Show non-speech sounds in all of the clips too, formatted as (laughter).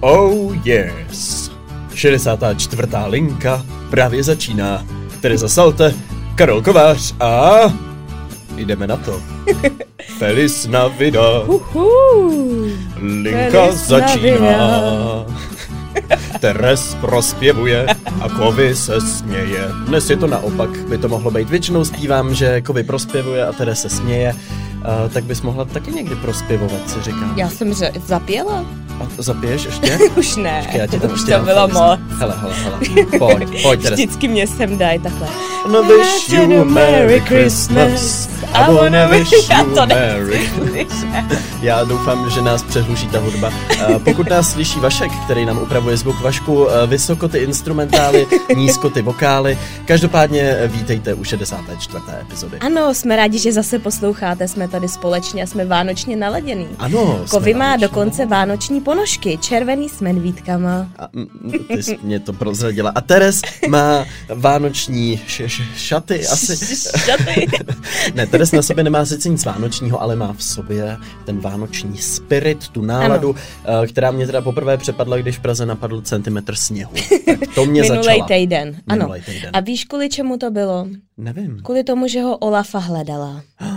Oh yes. 64. linka právě začíná. Tereza Salte, Karol Kovář a... Jdeme na to. (laughs) Feliz Navidad. Uhu. Linka Feliz začíná. Navidad. (laughs) Teres prospěvuje a Kovy se směje. Dnes je to naopak, by to mohlo být. Většinou zpívám, že Kovy prospěvuje a Teres se směje. Uh, tak bys mohla taky někdy prospěvovat, si říkám. Já jsem že zapěla? A zapiješ ještě? (laughs) Už ne, Počkej, já ti tam už to bylo moc. Hele, hele, hele. Pojď, (laughs) pojď. Vždycky mě sem dají takhle. wanna wish you a Merry Christmas. I wanna wish Já you to a Merry. Já doufám, že nás přehluší ta hudba. Eh, Pokud nás slyší Vašek, který nám upravuje zvuk Vašku, eh, vysoko ty instrumentály, (laughs) nízko ty vokály. Každopádně eh, vítejte u 64. epizody. Ano, jsme rádi, že zase posloucháte, jsme tady společně a jsme vánočně naladěný. Ano, Kovy má vánoční. dokonce vánoční ponožky, červený s medvídkama. A, ty jsi mě to prozradila. A Teres má vánoční š- š- šaty asi. (laughs) Šaty. Ne, Teres na sobě nemá sice nic vánočního, ale má v sobě ten vánoční spirit, tu náladu, eh, která mě teda poprvé přepadla, když v Praze napadl centimetr sněhu. Tak to mě Minulej začala. týden, ano. Minulej týden. A víš, kvůli čemu to bylo? Nevím. Kvůli tomu, že ho Olafa hledala. (gasps)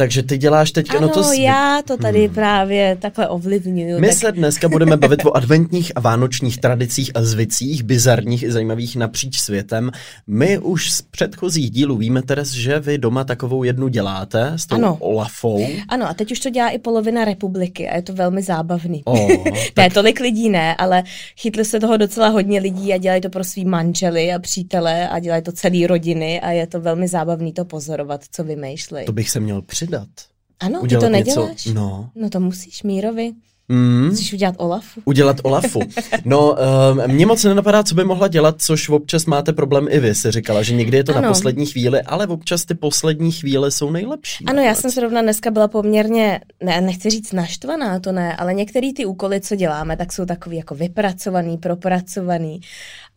Takže ty děláš teď, Ano, no to s- já to tady hmm. právě takhle ovlivňuju. My tak... se dneska budeme bavit o adventních a vánočních tradicích a zvicích, bizarních i zajímavých napříč světem. My už z předchozích dílů víme, Teres, že vy doma takovou jednu děláte s tou Ano. Olafou. Ano, a teď už to dělá i polovina republiky a je to velmi zábavný. O, (laughs) Ne, tolik lidí ne, ale chytli se toho docela hodně lidí a dělají to pro svý manžely a přítele a dělají to celý rodiny a je to velmi zábavný to pozorovat, co vymýšlej. to bych se měl přidat. Ano, ty udělat to něco- neděláš? no. No to musíš Mírovi. Mm. Musíš udělat Olafu. Udělat Olafu. (laughs) No, um, mě moc nenapadá, co by mohla dělat, což občas máte problém i vy, si říkala, že někdy je to ano. na poslední chvíli, ale občas ty poslední chvíle jsou nejlepší. Ano, já nakonec. jsem zrovna dneska byla poměrně, ne, nechci říct naštvaná, to ne, ale některé ty úkoly, co děláme, tak jsou takový jako vypracovaný, propracovaný.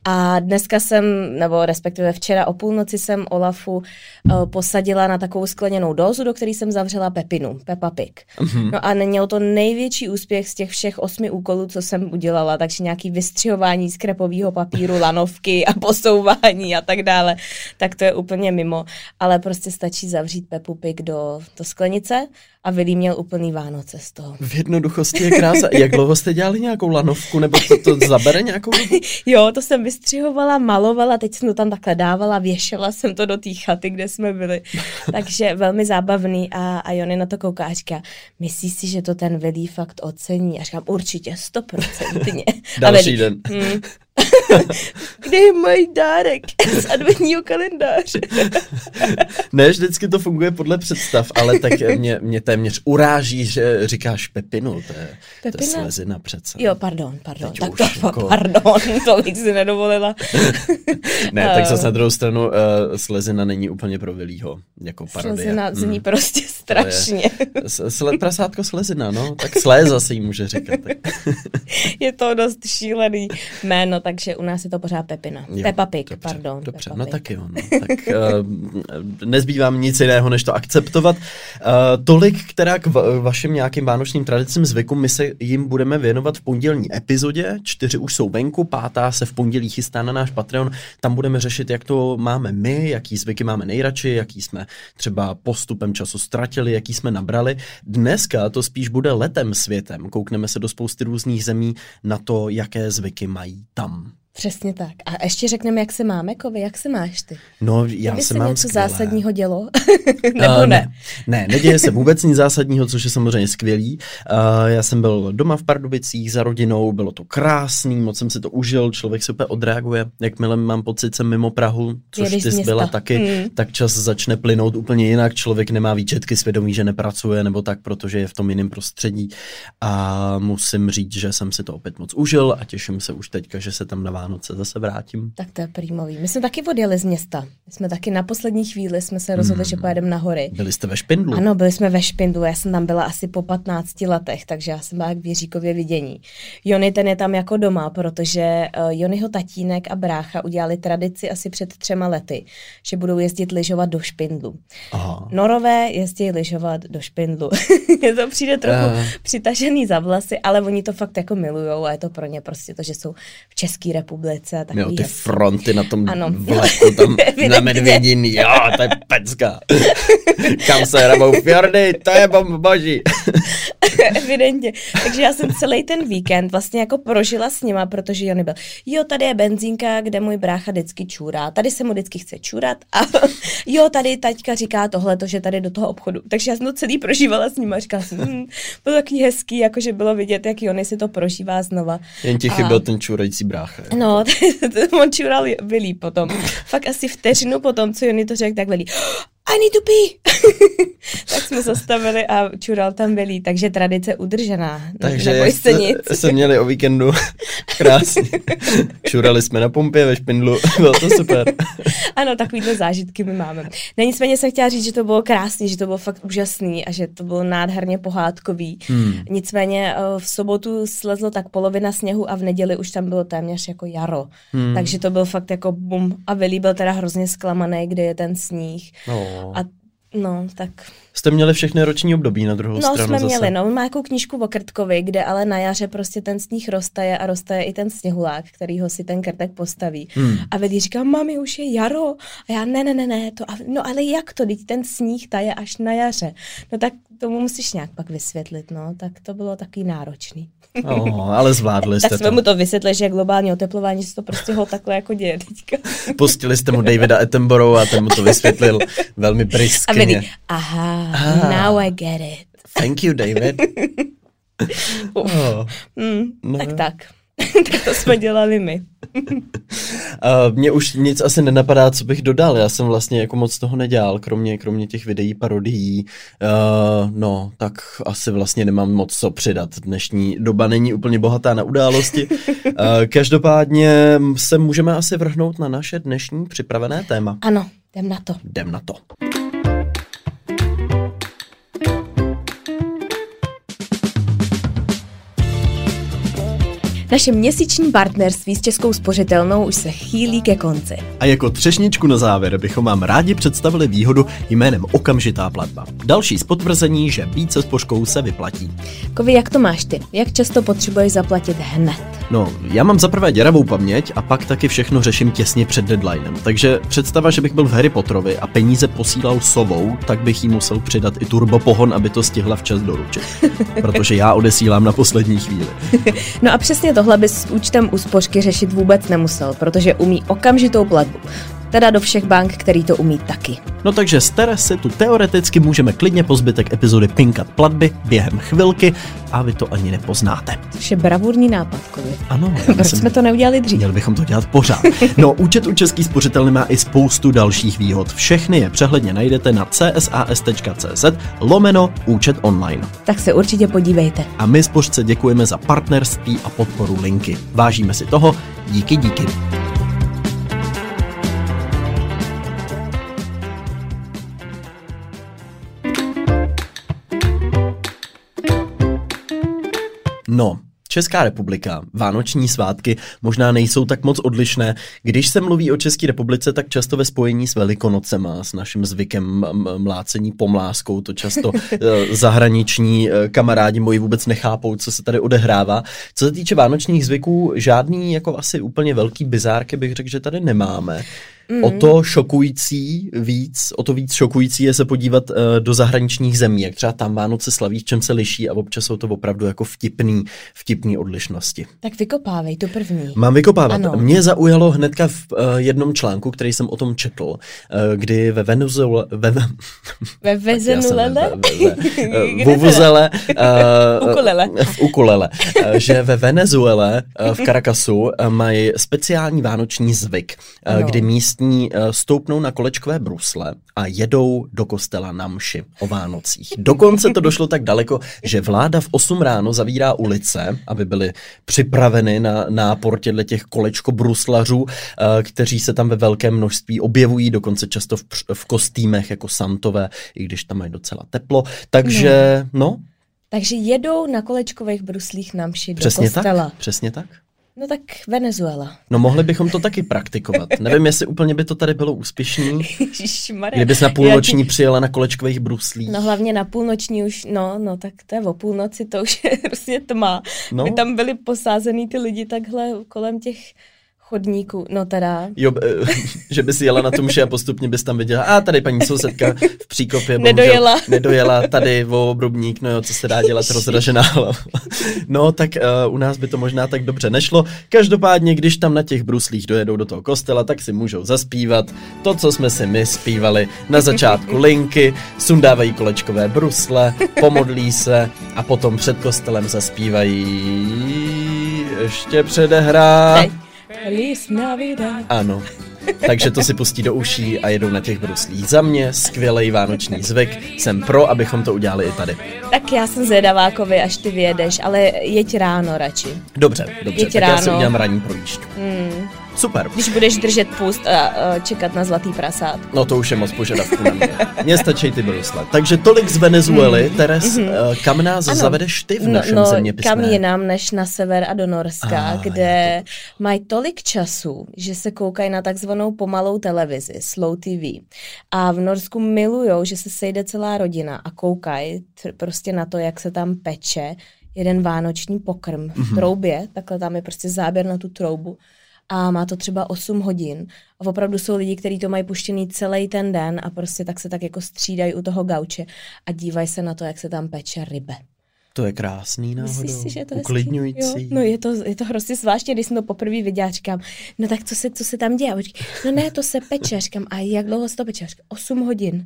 A dneska jsem, nebo respektive včera o půlnoci jsem Olafu uh, posadila na takovou skleněnou dózu, do které jsem zavřela Pepinu, Peppa Pig. Mhm. No a měl to největší úspěch z těch všech osmi úkolů, co jsem udělala, takže nějaký vystřihování z krepového papíru, lanovky a posouvání a tak dále, tak to je úplně mimo. Ale prostě stačí zavřít Peppu Pig do, do sklenice a Willy měl úplný Vánoce z toho. V jednoduchosti je krása. Jak dlouho jste dělali nějakou lanovku, nebo to, to zabere nějakou dobu? (laughs) Jo, to jsem vystřihovala, malovala, teď jsem to tam takhle dávala, věšela jsem to do té chaty, kde jsme byli. (laughs) Takže velmi zábavný a, a Jony na to kouká a říká, myslíš si, že to ten Willy fakt ocení? A říkám, určitě, stoprocentně. (laughs) A Další Willy, den. "Hm, (laughs) Kde je můj dárek z adventního kalendáře? (laughs) Ne, vždycky to funguje podle představ, ale tak mě, mě téměř uráží, že říkáš Pepinu, to je, to je Pepina? slezina přece. Jo, pardon, pardon. Teď tak to, jako- (laughs) pardon, to bych si nedovolila. Ne, tak Eh, zase na druhou stranu uh, slezina není úplně pro Vilího, jako parodie. Slezina zní Mm. prostě strašně. Sle, prasátko slezina, no, tak sléza se jí může říkat. Je to dost šílený jméno, takže u nás je to pořád Pepina. Jo, Peppa Pig, dobře, pardon. Dobře, Peppa no Pig. tak jo. No. Tak (laughs) uh, nezbývá mi nic jiného, než to akceptovat. Uh, tolik, která k va- vašim nějakým vánočním tradicím, zvykům, my se jim budeme věnovat v pondělní epizodě. Čtyři už jsou venku, pátá se v pondělí chystá na náš Patreon. Tam budeme řešit, jak to máme my, jaký zvyky máme nejradši, jaký jsme třeba postupem času ztratili, jaký jsme nabrali. Dneska to spíš bude letem světem. Koukneme se do spousty různých zemí na to, jaké zvyky mají tam. Přesně tak. A ještě řekneme, jak se máme, Kovi, jak se máš ty? No, já Kdyby se se mám něco skvěle. zásadního dělo? (laughs) Nebo (laughs) Eh, ne? ne? Ne, neděje se vůbec nic zásadního, což je samozřejmě skvělý. Uh, já jsem byl doma v Pardubicích za rodinou, bylo to krásný, moc jsem si to užil, člověk se úplně odreaguje, jakmile mám pocit, jsem mimo Prahu, což Jedeš ty jsi byla taky, Mm. tak čas začne plynout úplně jinak, člověk nemá výčetky svědomí, že nepracuje nebo tak, protože je v tom jiném prostředí a musím říct, že jsem si to opět moc užil a těším se už teďka, že se tam na Vánoce zase vrátím. Tak to je prýmový. My jsme taky odjeli z města. My jsme taky na poslední chvíli jsme se rozhodli, hmm. že pojedeme na hory. Byli jste ve Špindlu? Ano, byli jsme ve Špindlu. Já jsem tam byla asi po 15 letech, takže já jsem byla jak v Jiříkově vidění. Jony ten je tam jako doma, protože uh, Jonyho tatínek a brácha udělali tradici asi před třema lety, že budou jezdit lyžovat do Špindlu. Aha. Norové jezdí lyžovat do Špindlu. (laughs) je to přijde trochu uh. přitažený za vlasy, ale oni to fakt jako milujou a je to pro ně prostě to, že jsou v České republice. A jo, ty hezký. fronty na tom ano. vleku tam (laughs) na medvědin, jo, to je pecka. (laughs) Kam se hrabou fjordy, to je boží. (laughs) Evidentně. Takže já jsem celý ten víkend vlastně jako prožila s nima, protože Jony byl, jo, tady je benzínka, kde můj brácha vždycky čůrá. Tady se mu vždycky chce čůrat a jo, tady taťka říká tohle, že tady do toho obchodu. Takže já jsem to celý prožívala s nima a říkala jsem, hm, bylo takový hezký, jakože bylo vidět, jak Jony si to prožívá znova. Jen ti chyběl ten čůrající brácha. No, (laughs) on čural Billy potom. Fakt asi vteřinu potom, co Jony to řekl, tak Billy, i need to pee. (laughs) tak jsme zastavili a čural tam Billy, takže tradice udržená. Takže se nic. se měli o víkendu (laughs) krásně. Čurali jsme na pumpě ve špindlu, (laughs) bylo to super. ano, takovýhle zážitky my máme. Na nicméně jsem chtěla říct, že to bylo krásný, že to bylo fakt úžasný a že to bylo nádherně pohádkový. Hmm. Nicméně eh, v sobotu slezlo tak polovina sněhu a v neděli už tam bylo téměř jako jaro. Hmm. Takže to byl fakt jako bum. A Billy byl teda hrozně zklamaný, kde je ten sníh. Oh. A no, tak... Jste měli všechny roční období na druhou no, stranu No, jsme zase. měli, no, on má jako knížku o krtkovi, kde ale na jaře prostě ten sníh roztaje a roztaje i ten sněhulák, který ho si ten krtek postaví. Hmm. A Veli říká, mami, už je jaro. A já, ne, ne, ne, ne, to, no ale jak to, teď ten sníh taje až na jaře. No tak tomu musíš nějak pak vysvětlit, no, tak to bylo taky náročný. Oh, ale zvládli (laughs) jste tak jsme to. mu to vysvětlili, že globální oteplování, že se to prostě ho takhle jako děje teďka. (laughs) Pustili jste mu Davida Attenborough a ten mu to vysvětlil velmi briskně. A aha, ah, now I get it. Thank you, David. (laughs) oh. mm, no. Tak tak. (laughs) tak to jsme dělali my. (laughs) uh, mně už nic asi nenapadá, co bych dodal. Já jsem vlastně jako moc toho nedělal, kromě, kromě těch videí, parodií. Uh, no, tak asi vlastně nemám moc co přidat. Dnešní doba není úplně bohatá na události. Uh, každopádně se můžeme asi vrhnout na naše dnešní připravené téma. Ano, jdem na to. Jdem na to. Naše měsíční partnerství s Českou spořitelnou už se chýlí ke konci. A jako třešničku na závěr bychom vám rádi představili výhodu jménem okamžitá platba. Další z potvrzení, že více s poškou se vyplatí. Kovi, jak to máš ty? Jak často potřebuješ zaplatit hned? No, já mám za prvé děravou paměť a pak taky všechno řeším těsně před deadlinem. Takže představa, že bych byl v Harry Potterovi a peníze posílal sovou, tak bych jí musel přidat i turbopohon, aby to stihla včas doručit. (laughs) Protože já odesílám na poslední chvíli. no a přesně to tohle bys s účtem úspořky řešit vůbec nemusel, protože umí okamžitou platbu. Teda do všech bank, který to umí taky. No takže z Teresy tu teoreticky můžeme klidně po zbytek epizody pinkat platby během chvilky a vy to ani nepoznáte. Což je bravurní nápad, Kovi. Ano. (laughs) Proč jsme to neudělali dřív? Měli bychom to dělat pořád. No, účet u Český spořitelny má i spoustu dalších výhod. Všechny je přehledně najdete na csas.cz lomeno účet online. Tak se určitě podívejte. A my spořce děkujeme za partnerství a podporu linky. Vážíme si toho. Díky, díky. No, Česká republika, vánoční svátky možná nejsou tak moc odlišné. Když se mluví o České republice, tak často ve spojení s Velikonocema, s naším zvykem mlácení pomláskou, to často (laughs) eh, zahraniční eh, kamarádi moji vůbec nechápou, co se tady odehrává. Co se týče vánočních zvyků, žádný jako asi úplně velký bizárky bych řekl, že tady nemáme. Mm. O to šokující víc, o to víc šokující je se podívat uh, do zahraničních zemí, jak třeba tam Vánoce slaví, v čem se liší a občas jsou to opravdu jako vtipný, vtipný odlišnosti. Tak vykopávej, to první. Mám vykopávat. Ano. Mě zaujalo hnedka v uh, jednom článku, který jsem o tom četl, uh, kdy ve Venezuele... Ve, ve (laughs) Venezuele? (laughs) V Vuvuzele. Ukulele. (laughs) V ukulele. že ve Venezuele, v Caracasu, mají speciální vánoční zvyk, kdy míst místní eh, stoupnou na kolečkové brusle a jedou do kostela na mši o Vánocích. Dokonce to došlo tak daleko, že vláda v 8 ráno zavírá ulice, aby byly připraveny na nápor těchto těch kolečko-bruslařů, eh, kteří se tam ve velkém množství objevují, dokonce často v, v kostýmech jako santové, i když tam mají docela teplo. Takže, no, no takže jedou na kolečkových bruslích na mši přesně do kostela. Tak, přesně tak. No tak Venezuela. No mohli bychom to taky praktikovat. Nevím, jestli úplně by to tady bylo úspěšný. Kdybys na půlnoční přijela na kolečkových bruslích. No hlavně na půlnoční už, no, no tak to je o půlnoci, to už je (laughs) prostě tma. No. By tam byli posázený ty lidi takhle kolem těch chodníku, no teda. Jo, eh, (laughs) že by si jela na tom a postupně bys tam viděla, a tady paní sousedka v příkopě. nedojela. (laughs) Nedojela, tady o obrubník, no jo, co se dá dělat, rozražená hlava. (laughs) No, tak uh, u nás by to možná tak dobře nešlo. Každopádně, když tam na těch bruslích dojedou do toho kostela, tak si můžou zaspívat to, co jsme si my zpívali na začátku linky, sundávají kolečkové brusle, pomodlí se a potom před kostelem zaspívají ještě předehrá. Feliz Navidad. Ano. Takže to si pustí do uší a jedou na těch bruslích. Za mě skvělý vánoční zvyk. Jsem pro, abychom to udělali i tady. Tak já jsem zvědavákovi, až ty vyjedeš, ale jeď ráno radši. Dobře, dobře. Jeď tak ráno. já si udělám ranní projížďku. Hmm. Super. Když budeš držet pust a, a čekat na zlatý prasát. No to už je moc požadavků na mě. Mně stačí ty brusle. Takže tolik z Venezuely. Mm. Teres, mm. kam nás ano. zavedeš ty v no, našem no, zeměpisné? kam jinam než na sever a do Norska, ah, kde mají tolik času, že se koukají na takzvanou pomalou televizi, slow TV. A v Norsku milujou, že se sejde celá rodina a koukají prostě na to, jak se tam peče jeden vánoční pokrm v mm-hmm. troubě, takhle tam je prostě záběr na tu troubu a má to třeba 8 hodin. A opravdu jsou lidi, kteří to mají puštěný celý ten den a prostě tak se tak jako střídají u toho gauče a dívají se na to, jak se tam peče rybe. To je krásný náhodou, si, že to uklidňující. Jo, no je to, je to hrozně zvláštně, když jsem to poprvé viděla, říkám, no tak co se, co se tam děje? Říkám, no ne, to se peče, říkám, a jak dlouho se to peče? Říkám, 8 hodin.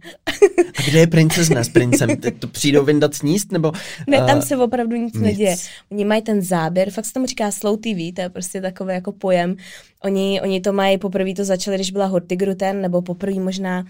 A kde je princezna s princem? Teď to přijdou vyndat sníst, nebo? Ne, tam se opravdu nic, nic neděje. Oni mají ten záběr, fakt se tomu říká slow TV, to je prostě takový jako pojem. Oni, oni to mají, poprvé to začali, když byla Hortigruten, nebo poprvé možná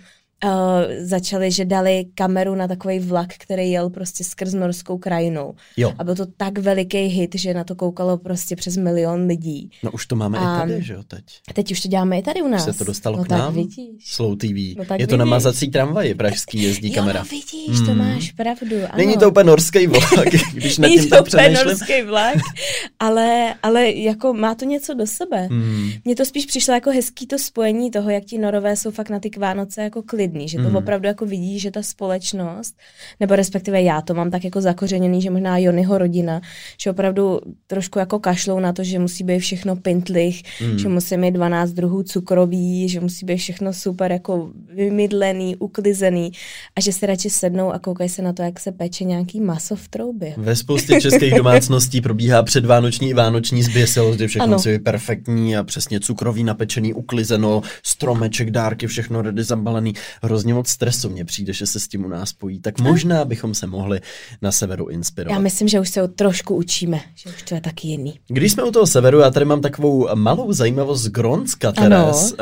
uh, začali, že dali kameru na takový vlak, který jel prostě skrz norskou krajinou. Jo. A byl to tak veliký hit, že na to koukalo prostě přes milion lidí. No už to máme a i tady, že jo, teď. Teď už to děláme i tady u nás. Se to dostalo no, k nám? vidíš. Slow TV. No, tak je to na mazací tramvaji, pražský jezdí jo, kamera. Jo, vidíš, mm. to hmm. máš pravdu. Ano. Není to úplně norský vlak, (laughs) když nad tím přemýšlím. Není norský vlak, (laughs) ale, ale jako má to něco do sebe. Mm. Mně to spíš přišlo jako hezký to spojení toho, jak ti norové jsou fakt na ty Vánoce jako klidný, že to mm. opravdu jako vidí, že ta společnost, nebo respektive já to mám tak jako zakořeněný, že možná Jonyho rodina, že opravdu trošku jako kašlou na to, že musí být všechno pintlich, mm. že musí mít 12 druhů cukroví, že musí být všechno super jako vymydlený, uklizený a že se radši sednou a koukají se na to, jak se peče nějaký maso v troubě. Ve spoustě českých (laughs) domácností probíhá předvánoční i vánoční zběsil, kde všechno je perfektní a přesně cukrový, napečený, uklizeno, stromeček, dárky, všechno ready zabalený. Hrozně moc stresu mně přijde, že se s tím u nás spojí. Tak možná bychom se mohli na severu inspirovat. Já myslím, že už se trošku učíme, že už to je taky jiný. Když jsme u toho severu, já tady mám takovou malou zajímavost z Grónska, Teres. Uh,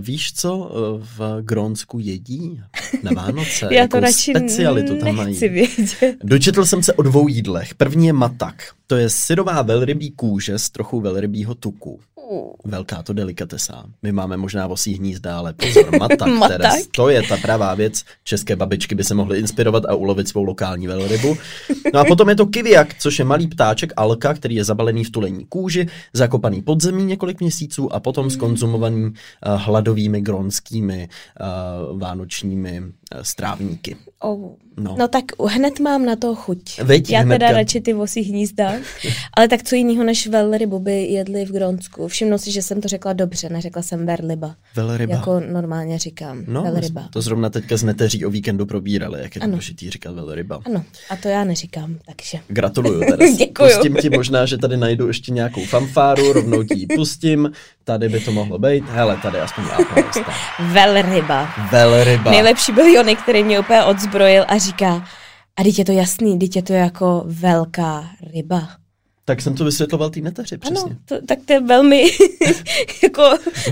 víš, co eh, v Grónsku jedí na Vánoce? (laughs) já to radši specialitu tam mají. vědět. Dočetl jsem se o dvou jídlech. První je matak. To je syrová velrybí kůže s trochou velrybího tuku. Velká to delikatesa. My máme možná vosí hnízda, ale pozor, (laughs) matak, matak? to je ta pravá věc. České babičky by se mohly inspirovat a ulovit svou lokální velrybu. No a potom je to kiviak, což je malý ptáček alka, který je zabalený v tulení kůži, zakopaný pod zemí několik měsíců a potom skonzumovaný uh, hladovými gronskými uh, vánočními uh, strávníky. Oh. No. no tak hned mám na to chuť. Veď, Já hnedka. teda radši ty vosí hnízda, (laughs) ale tak co jiného než velrybu by jedli v Grónsku. Všimnu si, že jsem to řekla dobře, neřekla jsem verliba. Velryba. Jako normálně říkám. No, velryba. to zrovna teďka z neteří o víkendu probírali, jak je ano. důležitý říkat velryba. Ano, a to já neříkám, takže. Gratuluju (laughs) teda. Děkuju. Pustím ti možná, že tady najdu ještě nějakou fanfáru, rovnou ti ji pustím. Tady by to mohlo být. Hele, tady aspoň (laughs) Velryba. Velryba. Nejlepší byl Jony, který mě úplně odzbrojil a říká, a teď je to jasný, teď je to jako velká ryba. Tak jsem to vysvětloval té neteři, přesně. Ano, to, tak to je velmi (laughs) jako...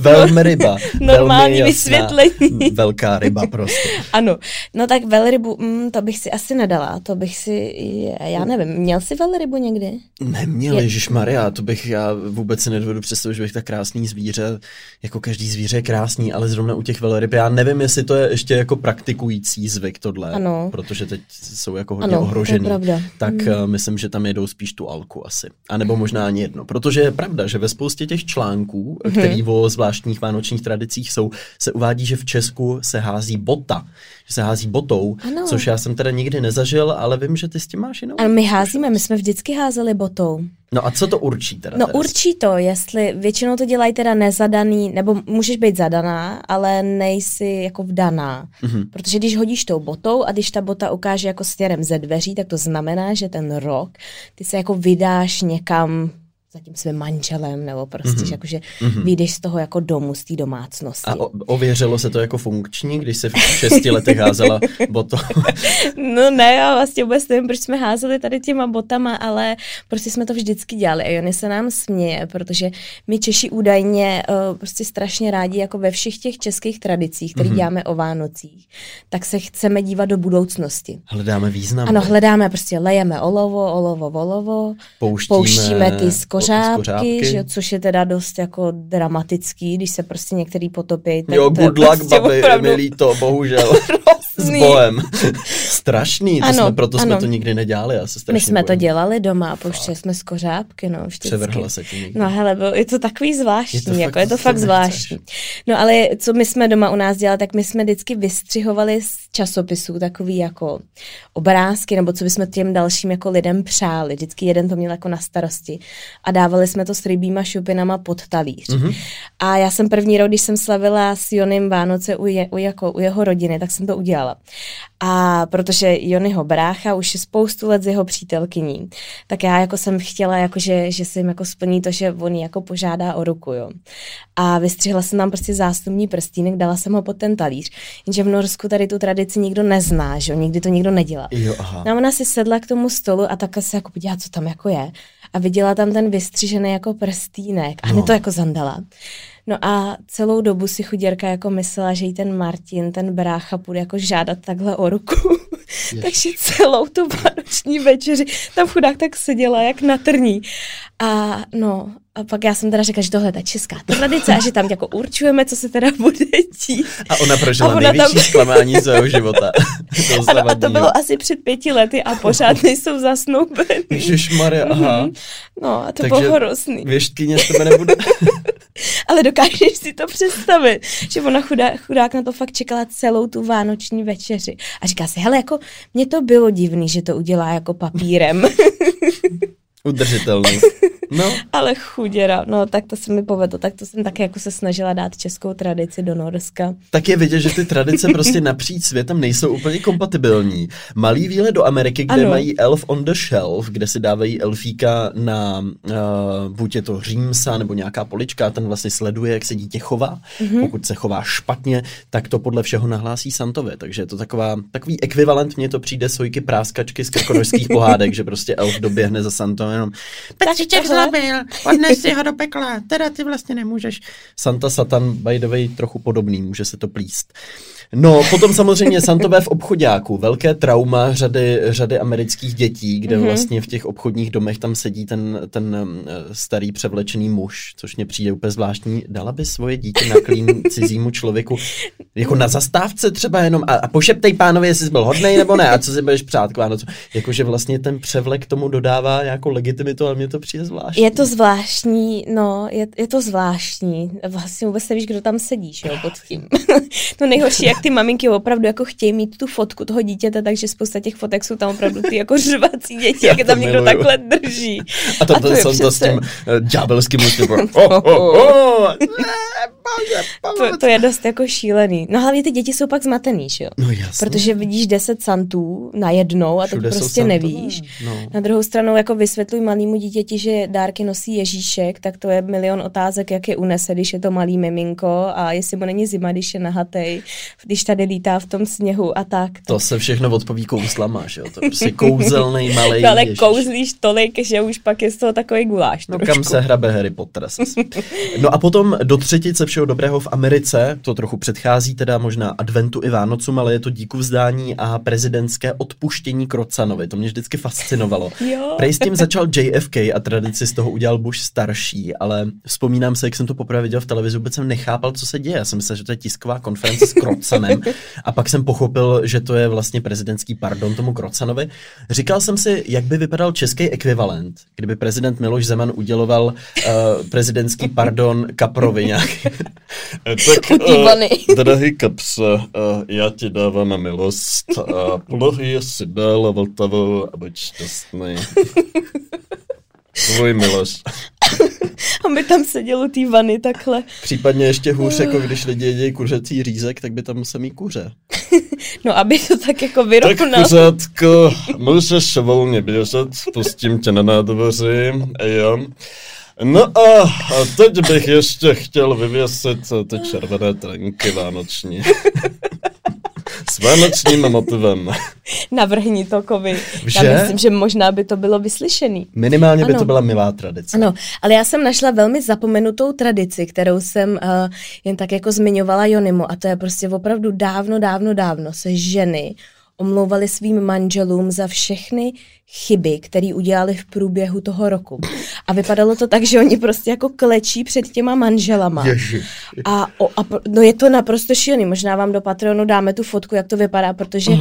Velmi ryba. Normální velmi vysvětlení. Velká ryba prostě. (laughs) Ano, no tak velrybu, mm, to bych si asi nedala, to bych si, já nevím, měl jsi velrybu někdy? Neměl, je... Maria, to bych, já vůbec si nedovedu představit, že bych tak krásný zvíře, jako každý zvíře je krásný, ale zrovna u těch velryb, já nevím, jestli to je ještě jako praktikující zvyk tohle, ano. protože teď jsou jako hodně ano, ohrožený. Tak hmm. myslím, že tam jedou spíš tu alku asi. A nebo možná ani jedno. Protože je pravda, že ve spoustě těch článků, hmm. který o zvláštních vánočních tradicích jsou, se uvádí, že v Česku se hází bota. Že se hází botou, ano. což já jsem teda nikdy nezažil, ale vím, že ty s tím máš jinou. Ale my házíme, my jsme vždycky házeli botou. No a co to určí teda? No určí to, jestli většinou to dělají teda nezadaný, nebo můžeš být zadaná, ale nejsi jako vdaná. Mm-hmm. Protože když hodíš tou botou a když ta bota ukáže jako směrem ze dveří, tak to znamená, že ten rok ty se jako vydáš někam za tím svým manželem, nebo prostě, mm-hmm. že jakože mm-hmm. vyjdeš z toho jako domu, z té domácnosti. A o, ověřilo se to jako funkční, když se v šesti letech házela boto? (laughs) no ne, já vlastně vůbec nevím, proč jsme házeli tady těma botama, ale prostě jsme to vždycky dělali a Jony se nám směje, protože my Češi údajně uh, prostě strašně rádi, jako ve všech těch českých tradicích, které mm-hmm. děláme o Vánocích, tak se chceme dívat do budoucnosti. Hledáme význam. Ano, hledáme, prostě lejeme olovo, olovo, olovo, pouštíme, pouštíme ty sko skořápky, skořápky. Že, což je teda dost jako dramatický, když se prostě některý potopí. Tak jo, good luck, prostě babi, opravdu... milí to, bohužel. (laughs) S bohem. (laughs) Strašný, to ano, jsme, proto ano. jsme to nikdy nedělali. Já se My jsme bojím. to dělali doma, pouštěli jsme skořápky, no, vždycky. Převrhla se ti někdy. No hele, bylo, je to takový zvláštní, je to jako fakt, je to fakt zvláštní. No ale co my jsme doma u nás dělali, tak my jsme vždycky vystřihovali z časopisů takový jako obrázky, nebo co bychom těm dalším jako lidem přáli. Vždycky jeden to měl jako na starosti. A dávali jsme to s rybíma šupinama pod talíř. Mm-hmm. A já jsem první rok, když jsem slavila s Jonem Vánoce u, je, u, jako, u jeho rodiny, tak jsem to udělala. A protože Jonyho brácha už je spoustu let s jeho přítelkyní, tak já jako jsem chtěla, jako že, že se jim jako splní to, že on jako požádá o ruku, jo. A vystřihla jsem tam prostě zástupní prstínek, dala jsem ho pod ten talíř. Jenže v Norsku tady tu tradici nikdo nezná, že jo, nikdy to nikdo nedělá. Jo, aha. No ona si sedla k tomu stolu a takhle se jako podívá, co tam jako je a viděla tam ten vystřižený jako prstínek a no. to jako zandala. No a celou dobu si chuděrka jako myslela, že jí ten Martin, ten brácha, půjde jako žádat takhle o ruku. (laughs) Takže celou tu vánoční večeři tam chudák tak seděla jak na trní. A no, a pak já jsem teda řekla, že tohle je ta česká tradice a že tam jako určujeme, co se teda bude dít. A ona prožila a ona největší tam... zklamání svého života. (laughs) ano, a to bylo asi před pěti lety a pořád (laughs) nejsou zasnoubení. Maria, aha. Mm-hmm. No a to Takže bylo hrozný. věštkyně z tebe nebude. (laughs) Ale dokážeš si to představit, že ona chudá, chudák na to fakt čekala celou tu vánoční večeři. A říká si, hele, jako mě to bylo divný, že to udělá jako papírem. Udržitelný. No. Ale chuděra, no tak to se mi povedlo, tak to jsem také jako se snažila dát českou tradici do Norska. Tak je vidět, že ty tradice prostě (laughs) napříč světem nejsou úplně kompatibilní. Malý výlet do Ameriky, kde ano. mají Elf on the Shelf, kde si dávají elfíka na uh, buď je to římsa nebo nějaká polička, ten vlastně sleduje, jak se dítě chová. Mm-hmm. Pokud se chová špatně, tak to podle všeho nahlásí Santovi. Takže je to taková, takový ekvivalent, mně to přijde sojky práskačky z krkonožských pohádek, že prostě elf doběhne za Santo jenom Petříček zlobil, odnes si ho do pekla, teda ty vlastně nemůžeš. Santa Satan, by the way, trochu podobný, může se to plíst. No, potom samozřejmě Santové v obchodáku, velké trauma řady, řady amerických dětí, kde mm-hmm. vlastně v těch obchodních domech tam sedí ten, ten starý převlečený muž, což mě přijde úplně zvláštní. Dala by svoje dítě na klín cizímu člověku, jako na zastávce třeba jenom a, a pošeptej pánovi, jestli jsi byl hodnej nebo ne, a co si budeš přát k Vánocu. Jakože vlastně ten převlek tomu dodává jako legitimitu, ale mě to přijde zvláštní. Je to zvláštní, no, je, je to zvláštní. Vlastně vůbec nevíš, kdo tam sedí, jo, pod tím. (laughs) to nejhorší, jak ty maminky opravdu jako chtějí mít tu fotku toho dítěte, takže spousta těch fotek jsou tam opravdu ty jako (laughs) řvací děti, jak je tam někdo takhle drží. A to, to, to jsem to s tím uh, ďábelským úsměvem. (laughs) Oh, oh, oh. to, to je dost jako šílený. No hlavně ty děti jsou pak zmatený, že jo? No jasně. Protože vidíš 10 santů na jednou a Všude to prostě nevíš. no. Na druhou stranu jako vysvětluj malému dítěti, že dárky nosí Ježíšek, tak to je milion otázek, jak je unese, když je to malý miminko a jestli mu není zima, když je nahatej, když tady lítá v tom sněhu a tak. To se všechno odpoví kouslama, že jo? To je prostě (laughs) kouzelný malý No ale Ježíš. kouzlíš tolik, že už pak je z toho takový guláš. No trošku. kam se hrabe Harry Potter? No a potom do třetice všeho dobrého v Americe, to trochu předchází teda možná adventu i Vánocům, ale je to díku vzdání a prezidentské odpuštění Krocanovi. To mě vždycky fascinovalo. Jo. Prej s tím začal JFK a tradici z toho udělal Bush starší, ale vzpomínám se, jak jsem to poprvé viděl v televizi, vůbec jsem nechápal, co se děje. Já jsem myslel, že to je tisková konference s Krocanem a pak jsem pochopil, že to je vlastně prezidentský pardon tomu Krocanovi. Říkal jsem si, jak by vypadal český ekvivalent, kdyby prezident Miloš Zeman uděloval uh, prezidentský pardon Kaprovi nějaký. Tak, U té vany. eh, drahý kapře, eh, já ti dávám milost a polohy si dál Vltavou a buď šťastný. (laughs) Tvůj Miloš. On by tam seděl u té vany takhle. Případně ještě hůř, jako když lidi jedí kuřecí řízek, tak by tam musel mít kuře. (laughs) No, aby to tak jako Tak vyrovnal. kuřátko, můžeš volně běžet, pustím tě na nádvoří, jo. No a, a teď bych ještě chtěl vyvěsit ty červené trenky vánoční. (laughs) Vánočním motivem. (laughs) Navrhni to, Kovi. Že? Já myslím, že možná by to bylo vyslyšený. Minimálně by Ano. to byla milá tradice. Ano, ale já jsem našla velmi zapomenutou tradici, kterou jsem uh, jen tak jako zmiňovala Jonimu a to je prostě opravdu dávno, dávno, dávno se ženy omlouvaly svým manželům za všechny chyby, které udělali v průběhu toho roku. A vypadalo to tak, že oni prostě jako klečí před těma manželama. A, o, a no je to naprosto šílený. Možná vám do Patreonu dáme tu fotku, jak to vypadá, protože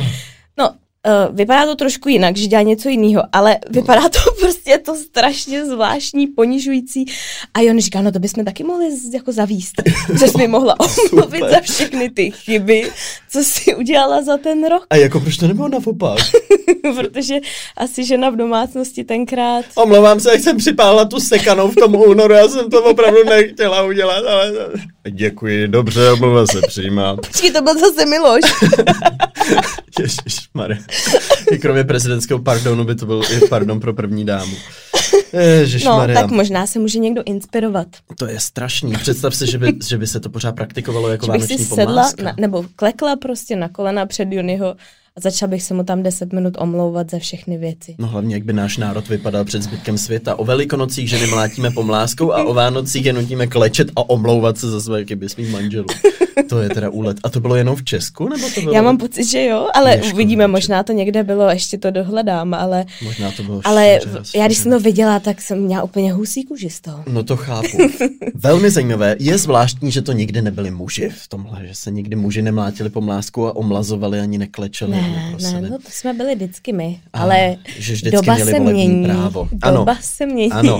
no, uh, vypadá to trošku jinak, že dělá něco jiného, ale vypadá to (laughs) prostě to strašně zvláštní, ponižující. A on říká, no to bychom taky mohli z- jako zavíst, (laughs) že jsi mi mohla omluvit za všechny ty chyby, co jsi udělala za ten rok, A jako proč to nebylo naopak? (laughs) protože asi žena v domácnosti tenkrát Omlouvám se, jak jsem připálila tu sekanou v tom únoru, já jsem to opravdu nechtěla udělat, ale... Děkuji, dobře, omluva se přijímá. Počkej, to byl zase Miloš. Ježišmarja. (laughs) I kromě prezidentského pardonu by to byl i pardon pro první dámu. Ježišmarja. No, tak možná se může někdo inspirovat. To je strašný. Představ si, že by, že by se to pořád praktikovalo jako Že bych si vánoční sedla, pomlázka. na, nebo klekla prostě na kolena před Juniho a začala bych se mu tam 10 minut omlouvat za všechny věci. No hlavně, jak by náš národ vypadal před zbytkem světa. O velikonocích ženy mlátíme pomláskou a o Vánocích je nutíme klečet a omlouvat se za své chyby svým manželů. To je teda úlet. A to bylo jenom v Česku, nebo to bylo? Já mám pocit, že jo, ale Ježku, uvidíme, možná to někde bylo, ještě to dohledám, ale, Možná to bylo ale všude, já když jsem to viděla, tak jsem měla úplně husí kůži z toho. No to chápu. (laughs) Velmi zajímavé. Je zvláštní, že to nikdy nebyli muži v tomhle, že se nikdy muži nemlátili pomlásku a omlazovali ani neklečeli. ani Ne, neprosili. ne, no to jsme byli vždycky my, A, ale že vždycky doba měli se mění. právo. Doba Ano. se mění. Ano.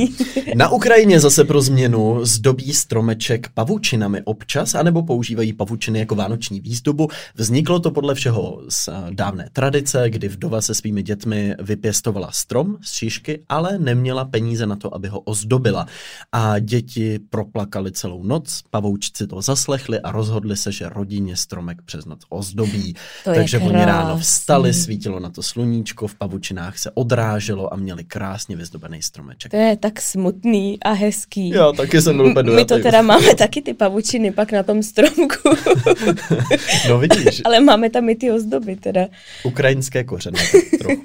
Na Ukrajině zase pro změnu zdobí stromeček pavučinami občas, anebo používají pavučiny jako vánoční výzdobu. Vzniklo to podle všeho z eh, dávné tradice, kdy vdova se svými dětmi vypěstovala strom z šišky, ale neměla peníze na to, aby ho ozdobila. A děti proplakali celou noc, pavoučci to zaslechli a rozhodli se, že rodině stromek přes noc ozdobí. To Takže oni ráno krásný. vstali, svítilo na to sluníčko, v pavučinách se odráželo a měli krásně vyzdobený stromeček. To je tak smutný a hezký. Já taky jsem byl úplně My to teda máme taky ty pavučiny pak na tom stromku, (laughs) No vidíš, ale máme tam i ty ozdoby teda. ukrajinské kořeny trochu.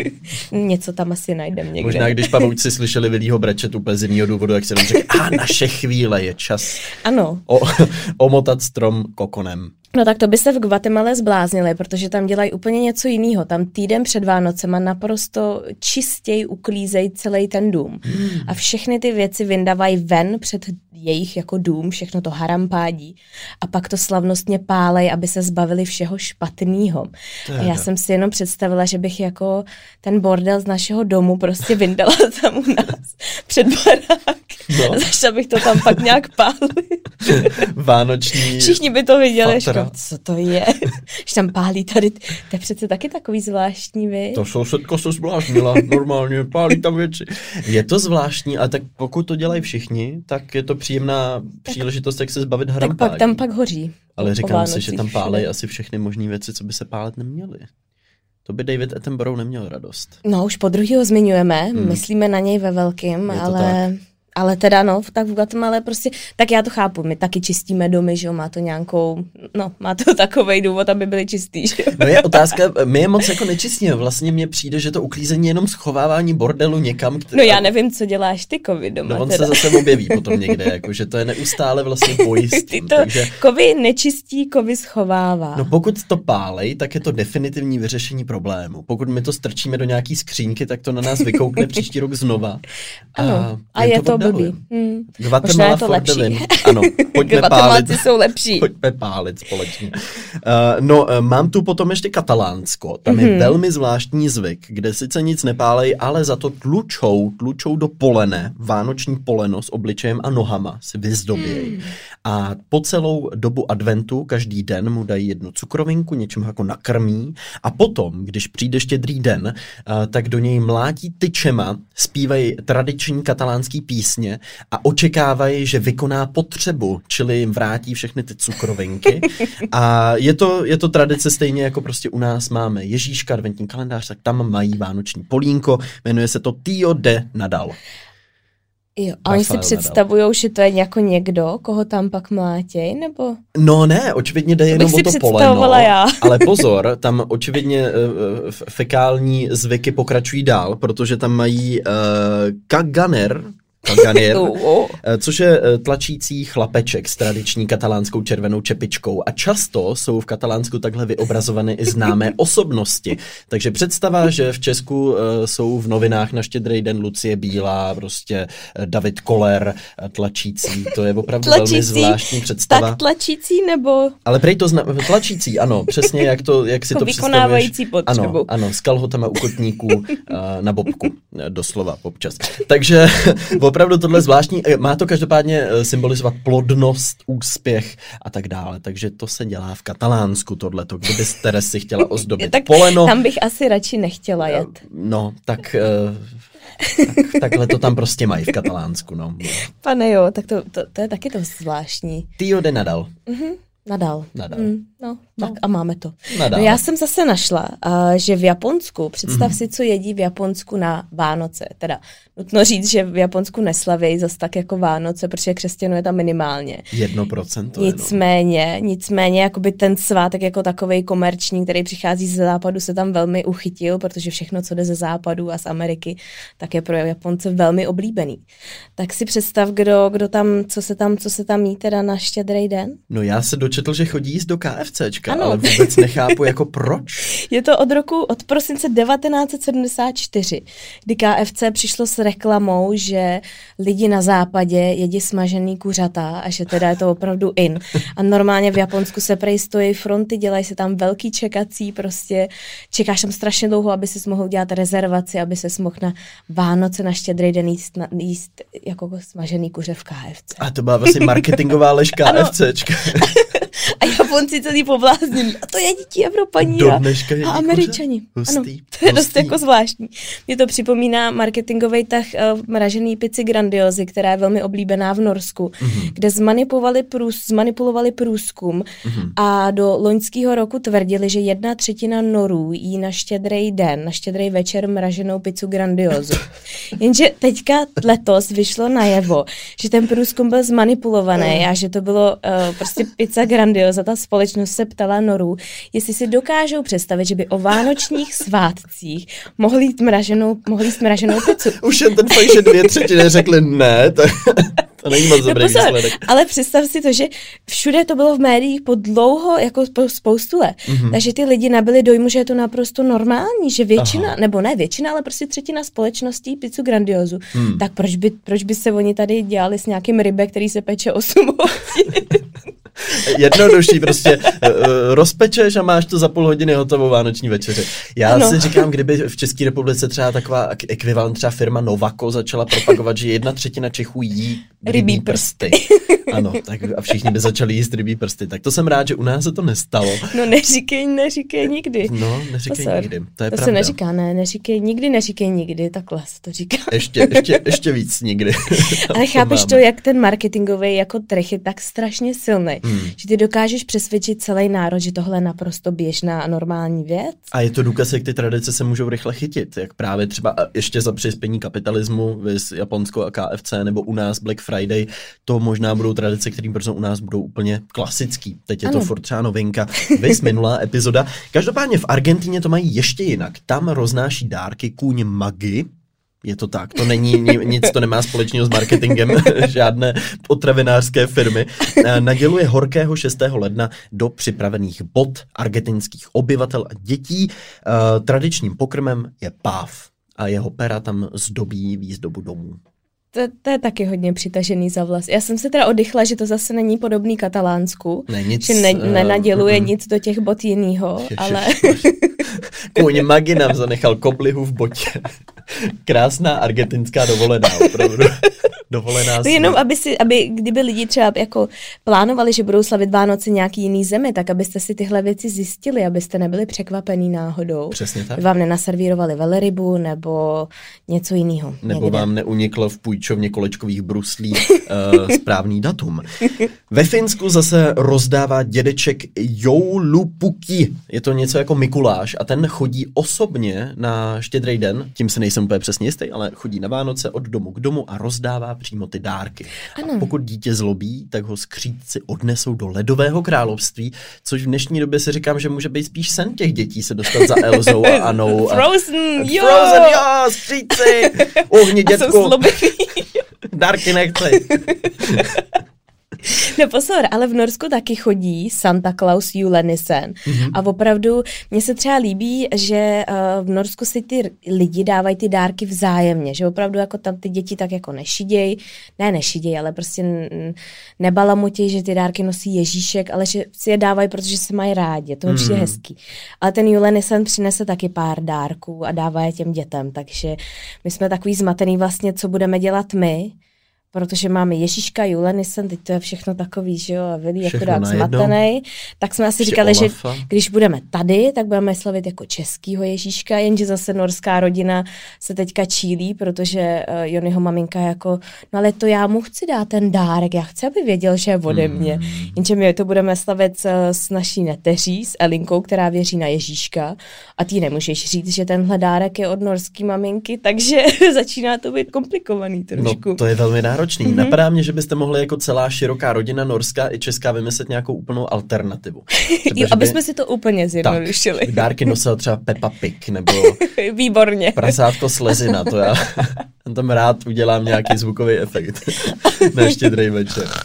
(laughs) Něco tam asi najdem někde. Možná když pavouci slyšeli Vilího brečet úplně z jiného důvodu, jak se jim řekl, a naše chvíle je čas Ano, o, omotat strom kokonem. No tak to by se v Guatemala zbláznili, protože tam dělají úplně něco jiného. Tam týden před Vánocema naprosto čistěji uklízejí celý ten dům. Hmm. A všechny ty věci vyndávají ven před jejich jako dům, všechno to harampádí. A pak to slavnostně pálej, aby se zbavili všeho špatného. A já jsem si jenom představila, že bych jako ten bordel z našeho domu prostě vyndala (laughs) tam u nás před barák. No. Začala bych to tam pak nějak pálit. Vánoční Všichni by to viděli, Fatra. Říkám, co to je. (laughs) Že tam pálí tady, to je přece taky takový zvláštní, vy? To sousedko se zvláštnila, normálně, pálí tam věci. Je to zvláštní, ale tak pokud to dělají všichni, tak je to příjemná příležitost, jak se zbavit hrampáků. Tak pak tam pak hoří. Ale říkám si, že tam pálej všude. asi všechny možné věci, co by se pálet neměly. To by David Attenborough neměl radost. No, už po druhý ho zmiňujeme, Hmm. myslíme na něj ve velkým, Je to ale, teda no, tak v Guatemala prostě, tak já to chápu, my taky čistíme domy, že jo, má to nějakou, no, má to (laughs) takový důvod, aby byly čistý, že jo. No je otázka, my je moc jako nečistíme. Vlastně mně přijde, že to uklízení je jenom schovávání bordelu někam. Který, No já nevím, co děláš ty, kovy doma No on teda. se zase objeví potom někde, (laughs) jako, že to je neustále vlastně (laughs) Ty pojistím. to, Takže, kovy nečistí, kovy schovává. no pokud to pálej, tak je to definitivní vyřešení problému. Pokud my to strčíme do nějaký skřínky, tak to na nás vykoukne příští rok znova. ano, a jen je to oddaluje. Blbý. Hmm. Možná je to lepší. win. (laughs) Ano, pojďme pálit. Jsou lepší. Pojďme pálit společně. Uh, no, uh, mám tu potom ještě katalánsko. Tam Mhm. je velmi zvláštní zvyk, kde sice nic nepálej, ale za to tlučou, tlučou do polene, vánoční poleno s obličejem a nohama si vyzdobějí. Hmm. A po celou dobu adventu každý den mu dají jednu cukrovinku, něčím jako nakrmí a potom, když přijde štědrý den, uh, tak do něj mlátí tyčema, zpívají tradiční katalánský písně a očekávají, že vykoná potřebu, čili jim vrátí všechny ty cukrovinky. A je to, je to tradice stejně jako prostě u nás máme Ježíška, adventní kalendář, tak tam mají vánoční polínko, jmenuje se to Tio de Nadal. Jo, a oni si představují, že to je jako někdo, koho tam pak mlátěj, nebo? No ne, očividně jde jenom o to poleno, já. (laughs) ale pozor, tam očividně uh, fekální zvyky pokračují dál, protože tam mají uh, kaganer, kaganer, (laughs) Oh. Eh, což je eh, tlačící chlapeček s tradiční katalánskou červenou čepičkou a často jsou v Katalánsku takhle vyobrazované i známé (laughs) osobnosti. Takže představa, že v Česku eh, jsou v novinách na štědrý den Lucie Bílá, prostě David Koller tlačící, to je opravdu velmi Tlačící, zvláštní představa. Tak tlačící, nebo Ale prej to zna- tlačící, ano, přesně jak, to, jak si jako to vykonávající potřebu. Ano, ano, s kalhotama u kotníků na bobku, doslova občas. Takže (laughs) opravdu tohle zvláštní, eh, má to každopádně eh, symbolizovat plodnost, úspěch a tak dále. Takže to se dělá v Katalánsku tohleto, kdyby Teres si chtěla (laughs) ozdobit tak poleno. tam bych asi radši nechtěla jet. No, tak, eh, tak takhle to tam prostě mají v Katalánsku, no. Pane jo, tak to, to, to je taky to zvláštní. Tio de Nadal. Nadal. Nadal. Mm, no, tak a máme to. No já jsem zase našla, uh, že v Japonsku, představ Mhm. si, co jedí v Japonsku na Vánoce. Teda nutno říct, že v Japonsku neslavějí zas tak jako Vánoce, protože křesťanů je tam minimálně. Jedno procento jenom. Nicméně, nicméně, jakoby ten svátek jako takovej komerční, který přichází ze západu, se tam velmi uchytil, protože všechno, co jde ze západu a z Ameriky, tak je pro Japonce velmi oblíbený. Tak si představ, kdo, kdo tam, co se tam, co se tam jí teda na štědrý den. No já se dočetl, že chodí jíst do KFCčka, Ano. ale vůbec nechápu jako proč. (laughs) Je to od roku, od prosince 1974, kdy KFC přišlo s reklamou, že lidi na západě jedí smažený kuřata a že teda je to opravdu in. A normálně v Japonsku se prej stojí fronty, dělají se tam velký čekací, prostě čekáš tam strašně dlouho, aby si mohl dělat rezervaci, aby se mohl na Vánoce na štědrý den jíst, na, jíst jako smažený kuře v KFC. A to byla vlastně marketingová lež (laughs) KFCčka. (laughs) A Japonci celý pobláznili. A to jedí Evropaní a, a Američani. kuře? Ano, Hustý, to je dost hustý. jako zvláštní. Mě to připomíná marketingový tah uh, mražený pici Grandiozy, která je velmi oblíbená v Norsku, mm-hmm. kde zmanipulovali, průz, zmanipulovali průzkum mm-hmm. a do loňského roku tvrdili, že jedna třetina Norů jí na štědrý den, na štědrý večer mraženou pizzu Grandiozu. (laughs) Jenže teďka letos vyšlo najevo, že ten průzkum byl zmanipulovaný a že to bylo uh, prostě pizza Grandioza. Ta společnost se ptala Norů, jestli si dokážou představit, že by o vánočních svátcích mohli jít mraženou, mohli jíst mraženou pizzu. (laughs) Už jen ten fakt, že dvě třetiny řekly ne, to, to není moc dobrý no pozor, výsledek. ale představ si to, že všude to bylo v médiích po dlouho, jako po spoustu let. Mhm. Mm-hmm. Takže ty lidi nabili dojmu, že je to naprosto normální, že většina, Aha. Nebo ne většina, ale prostě třetina společností pizzu grandiozu. Hmm. Tak proč by, proč by se oni tady dělali s nějakým rybe, který se peče 8 hodin? (laughs) (laughs) jednodušší, prostě uh, rozpečeš a máš to za půl hodiny hotovou vánoční večeři. Já ano. si říkám, kdyby v České republice třeba taková ekvivalent třeba firma Novako začala propagovat, že jedna třetina Čechů jí rybí prsty. (laughs) Ano, tak a všichni by začali jíst rybí prsty. Tak to jsem rád, že u nás se to nestalo. No neříkej, neříkej nikdy. No, neříkej Pozor. nikdy. To je to pravda. se neříká, ne, neříkej nikdy, neříkej nikdy, takhle se to říká. Ještě, ještě, ještě víc nikdy. (laughs) Ale chápeš to, jak ten marketingový jako trh je tak strašně silný, hmm. že ty dokážeš přesvědčit celý národ, že tohle je naprosto běžná a normální věc. A je to důkaz, jak ty tradice se můžou rychle chytit, jak právě třeba ještě za přispění kapitalismu, vys Japonsko a KFC, nebo u nás Black Friday, to možná budou tradice, které brzo u nás budou úplně klasický. Teď je ano. to furt třeba novinka. Vys minulá epizoda. Každopádně v Argentíně to mají ještě jinak. Tam roznáší dárky kůň Magi, je to tak, to není nic, to nemá společného s marketingem (laughs) žádné potravinářské firmy. Naděluje horkého 6. ledna do připravených bod argentinských obyvatel a dětí. Tradičním pokrmem je páv a jeho pera tam zdobí výzdobu domů to, to je taky hodně přitažený za vlas. Já jsem se teda oddychla, že to zase není podobný katalánsku, ne, nic, že ne, uh, nenaděluje uh, nic do těch bot jinýho, je, ale... Kůň Magi nám zanechal koblihu v botě. (laughs) Krásná argentinská dovolená, opravdu dovolená. To jenom, aby, si, aby kdyby lidi třeba jako plánovali, že budou slavit Vánoce nějaký jiný zemi, tak abyste si tyhle věci zjistili, abyste nebyli překvapený náhodou. Přesně tak. Vám nenaservírovali velrybu nebo něco jiného. Nebo někde. vám neuniklo v půjčovně kolečkových bruslí uh, (laughs) správný datum. Ve Finsku zase rozdává dědeček Joulupuki. Je to něco jako Mikuláš a ten chodí osobně na štědrý den, tím se nejsem úplně přesně jistý, ale chodí na Vánoce od domu k domu a rozdává přímo ty dárky. Ano. A pokud dítě zlobí, tak ho skřídci odnesou do ledového království, což v dnešní době si říkám, že může být spíš sen těch dětí se dostat za Elzou a (laughs) Anou. A, Frozen, jo! Frozen, jo, skřídci! (laughs) Uhni, dětku! Dárky nechci. (laughs) No pozor, ale v Norsku taky chodí Santa Claus Julenissen. Mm-hmm. A opravdu mně se třeba líbí, že uh, v Norsku si ty lidi dávají ty dárky vzájemně, že opravdu jako tam ty děti tak jako nešiděj, ne nešiděj, ale prostě nebalamutěj, že ty dárky nosí Ježíšek, ale že si je dávají, protože se mají rádi, to je mm-hmm. hezký. Ale ten Julenissen přinese taky pár dárků a dává je těm dětem, takže my jsme takový zmatený vlastně, co budeme dělat my, protože máme Ježíška, Julenisen, teď to je všechno takový, že jo, a Vili akorát zmatený, tak jsme asi říkali, Olafa. že když budeme tady, tak budeme slavit jako českýho Ježíška, jenže zase norská rodina se teďka čílí, protože uh, Jonyho maminka jako, no ale to já mu chci dát ten dárek, já chci, aby věděl, že je ode mě. Hmm. Jenže my to budeme slavit s, s naší neteří, s Elinkou, která věří na Ježíška a ty nemůžeš říct, že tenhle dárek je od norské maminky, takže (laughs) začíná to být komplikovaný trošku. No, to je velmi náročné náročný. Mm-hmm. Napadá mě, že byste mohli jako celá široká rodina norská i česká vymyslet nějakou úplnou alternativu. (laughs) Třeba, jo, aby by... jsme si to úplně zjednodušili. Tak, dárky nosil třeba Peppa Pig nebo (laughs) Výborně. prasátko slezina, to já (laughs) tam rád udělám nějaký zvukový efekt (laughs) na štědrý večer. (laughs)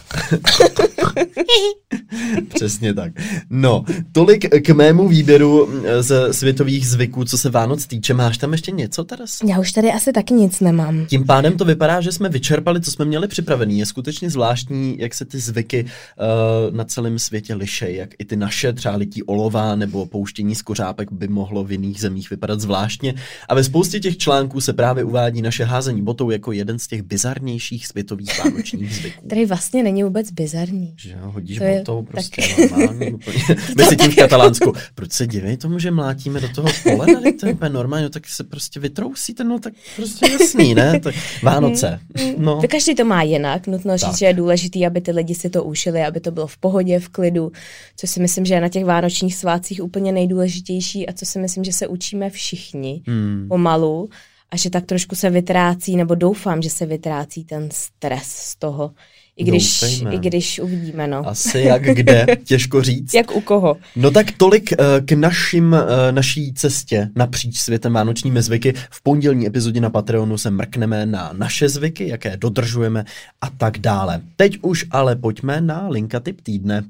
Přesně tak. No, tolik k mému výběru ze světových zvyků, co se Vánoc týče. Máš tam ještě něco, teraz? Já už tady asi taky nic nemám. Tím pádem to vypadá, že jsme vyčerpali, co jsme měli připravený. Je skutečně zvláštní, jak se ty zvyky uh, na celém světě lišejí, jak i ty naše, třeba lití olova nebo pouštění skořápek by mohlo v jiných zemích vypadat zvláštně. A ve spoustě těch článků se právě uvádí naše házení botou jako jeden z těch bizarnějších světových vánočních (laughs) zvyků. Který vlastně není vůbec bizarní. Že jo, hodíš to botou, prostě tak... (laughs) normální úplně. (laughs) Mezi tím v Katalánsku, proč se diví tomu, že mlátíme do toho pole, to je úplně normální, no, tak se prostě vytrousíte, no tak prostě jasný, ne? Tak Vánoce. Mm, mm. No. Každý to má jinak, nutno říct, tak. že je důležité, aby ty lidi si to ušili, aby to bylo v pohodě, v klidu, co si myslím, že je na těch vánočních svátcích úplně nejdůležitější a co si myslím, že se učíme všichni hmm. pomalu a že tak trošku se vytrácí, nebo doufám, že se vytrácí ten stres z toho, i když, i když uvidíme, no. Asi jak kde, (laughs) těžko říct. jak u koho. No tak tolik uh, k našim, uh, naší cestě napříč světem vánočními zvyky. V pondělní epizodě na Patreonu se mrkneme na naše zvyky, jaké dodržujeme a tak dále. Teď už ale pojďme na linka typ týdne.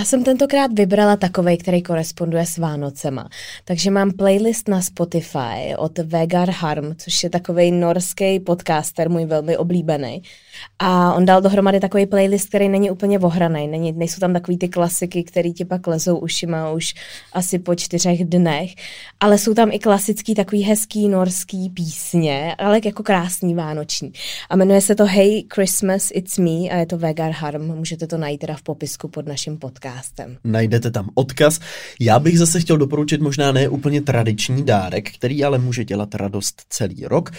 Já jsem tentokrát vybrala takovej, který koresponduje s Vánocema. Takže mám playlist na Spotify od Vegar Harm, což je takový norský podcaster, můj velmi oblíbený. A on dal dohromady takový playlist, který není úplně ohraný. Není, nejsou tam takový ty klasiky, které ti pak lezou ušima už asi po čtyřech dnech. Ale jsou tam i klasický takový hezký norský písně, ale jako krásný vánoční. A jmenuje se to Hey Christmas, It's Me a je to Vegar Harm. Můžete to najít teda v popisku pod naším podcastem. Najdete tam odkaz. Já bych zase chtěl doporučit možná ne úplně tradiční dárek, který ale může dělat radost celý rok.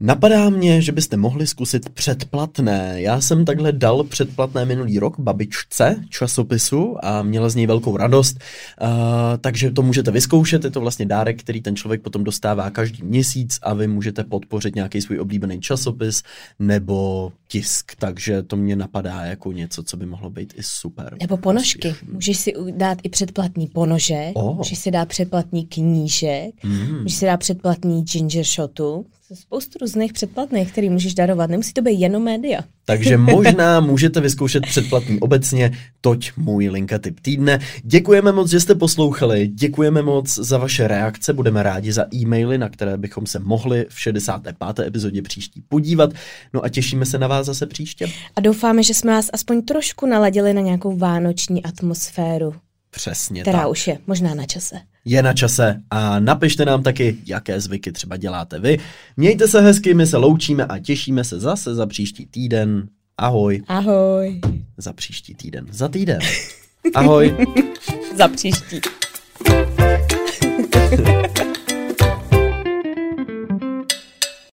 Napadá mě, že byste mohli zkusit předplatné. Já jsem takhle dal předplatné minulý rok babičce časopisu a měla z něj velkou radost, uh, takže to můžete vyzkoušet. Je to vlastně dárek, který ten člověk potom dostává každý měsíc a vy můžete podpořit nějaký svůj oblíbený časopis nebo tisk, takže to mě napadá jako něco, co by mohlo být i super. Nebo ponožky. Můžeš si dát i předplatný ponožek, oh. můžeš si dát předplatný knížek, mm. můžeš si dát předplatný ginger shotu spoustu různých předplatných, který můžeš darovat. Nemusí to být jenom média. Takže (laughs) možná můžete vyzkoušet předplatný obecně, toť můj linka tip týdne. Děkujeme moc, že jste poslouchali, děkujeme moc za vaše reakce, budeme rádi za e-maily, na které bychom se mohli v 65. epizodě příští podívat. No a těšíme se na vás zase příště. A doufáme, že jsme vás aspoň trošku naladili na nějakou vánoční atmosféru. Přesně Která tak. už je možná na čase. Je na čase a napište nám taky, jaké zvyky třeba děláte vy. Mějte se hezky, my se loučíme a těšíme se zase za příští týden. Ahoj. Ahoj. Za příští týden. Za týden. Ahoj. (laughs) za příští. (laughs)